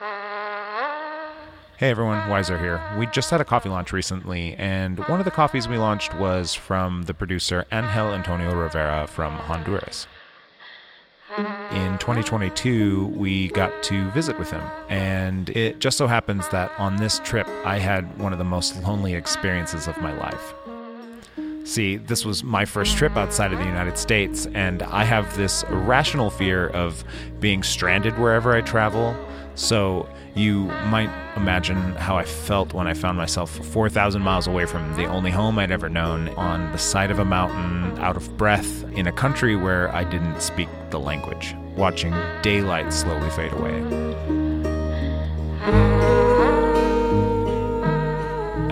Hey everyone, Wiser here. We just had a coffee launch recently, and one of the coffees we launched was from the producer Angel Antonio Rivera from Honduras. In 2022, we got to visit with him, and it just so happens that on this trip, I had one of the most lonely experiences of my life. See, this was my first trip outside of the United States, and I have this irrational fear of being stranded wherever I travel. So, you might imagine how I felt when I found myself 4,000 miles away from the only home I'd ever known, on the side of a mountain, out of breath, in a country where I didn't speak the language, watching daylight slowly fade away.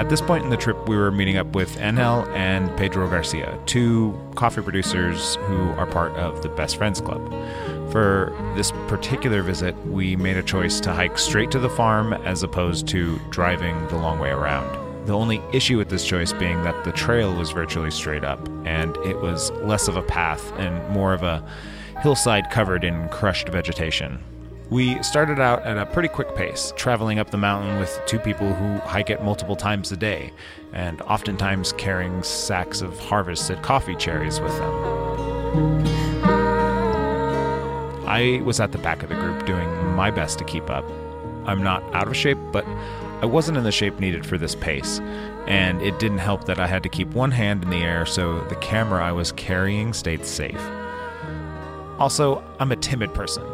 At this point in the trip, we were meeting up with Angel and Pedro Garcia, two coffee producers who are part of the Best Friends Club. For this particular visit, we made a choice to hike straight to the farm as opposed to driving the long way around. The only issue with this choice being that the trail was virtually straight up, and it was less of a path and more of a hillside covered in crushed vegetation. We started out at a pretty quick pace, traveling up the mountain with two people who hike it multiple times a day, and oftentimes carrying sacks of harvested coffee cherries with them. I was at the back of the group doing my best to keep up. I'm not out of shape, but I wasn't in the shape needed for this pace, and it didn't help that I had to keep one hand in the air so the camera I was carrying stayed safe. Also, I'm a timid person.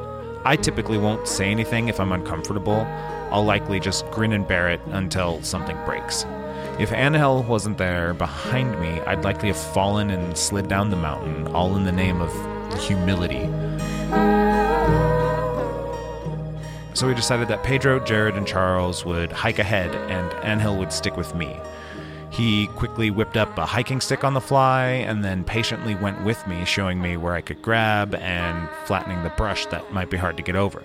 I typically won't say anything if I'm uncomfortable. I'll likely just grin and bear it until something breaks. If Angel wasn't there behind me, I'd likely have fallen and slid down the mountain, all in the name of humility. So we decided that Pedro, Jared, and Charles would hike ahead and Angel would stick with me. He quickly whipped up a hiking stick on the fly and then patiently went with me, showing me where I could grab and flattening the brush that might be hard to get over.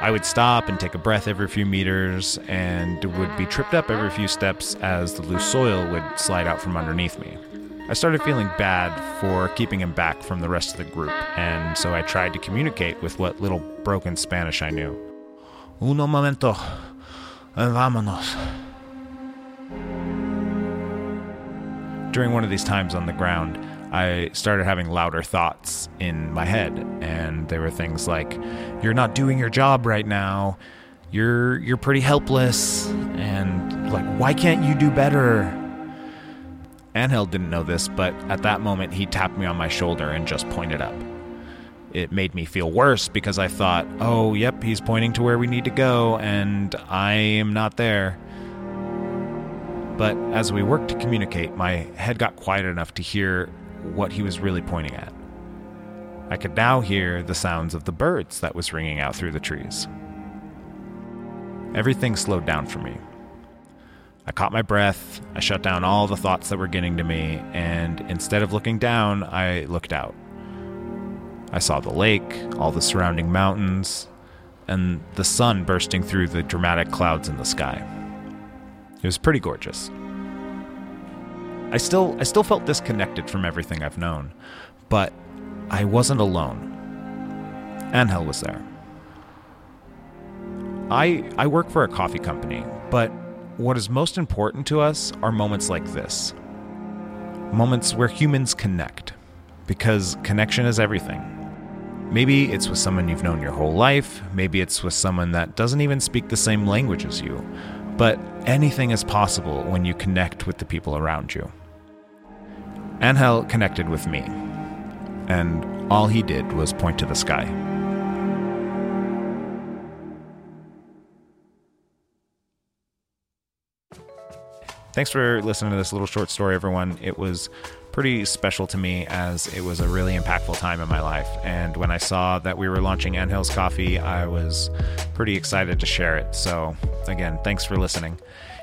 I would stop and take a breath every few meters and would be tripped up every few steps as the loose soil would slide out from underneath me. I started feeling bad for keeping him back from the rest of the group, and so I tried to communicate with what little broken Spanish I knew. Uno momento. Vámonos. During one of these times on the ground, I started having louder thoughts in my head, and there were things like, "You're not doing your job right now. You're you're pretty helpless, and like, why can't you do better?" Angel didn't know this, but at that moment he tapped me on my shoulder and just pointed up. It made me feel worse because I thought, "Oh, yep, he's pointing to where we need to go, and I am not there." But as we worked to communicate, my head got quiet enough to hear what he was really pointing at. I could now hear the sounds of the birds that was ringing out through the trees. Everything slowed down for me. I caught my breath, I shut down all the thoughts that were getting to me, and instead of looking down, I looked out. I saw the lake, all the surrounding mountains, and the sun bursting through the dramatic clouds in the sky. It was pretty gorgeous. I still I still felt disconnected from everything I've known, but I wasn't alone. Angel was there. I I work for a coffee company, but what is most important to us are moments like this. Moments where humans connect because connection is everything. Maybe it's with someone you've known your whole life, maybe it's with someone that doesn't even speak the same language as you. But anything is possible when you connect with the people around you. Angel connected with me, and all he did was point to the sky. Thanks for listening to this little short story, everyone. It was pretty special to me as it was a really impactful time in my life. And when I saw that we were launching Angel's Coffee, I was pretty excited to share it. So, again, thanks for listening.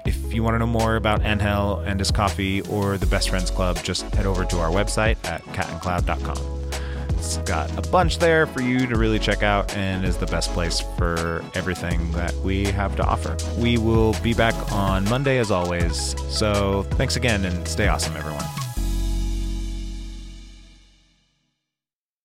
If you want to know more about Angel and his coffee or the Best Friends Club, just head over to our website at catandcloud.com. It's got a bunch there for you to really check out and is the best place for everything that we have to offer. We will be back on Monday as always. So thanks again and stay awesome, everyone.